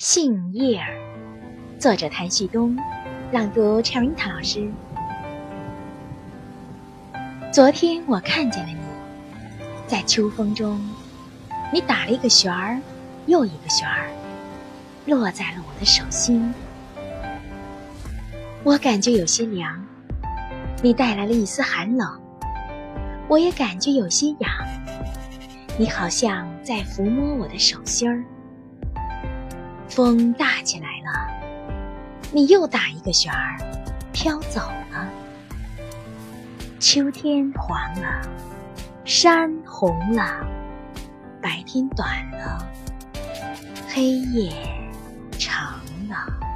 杏叶儿，作者谭旭东，朗读 Cherita 老师。昨天我看见了你，在秋风中，你打了一个旋儿，又一个旋儿，落在了我的手心。我感觉有些凉，你带来了一丝寒冷，我也感觉有些痒，你好像在抚摸我的手心儿。风大起来了。你又打一个旋儿飘走了。秋天黄了山红了白天短了黑夜长了。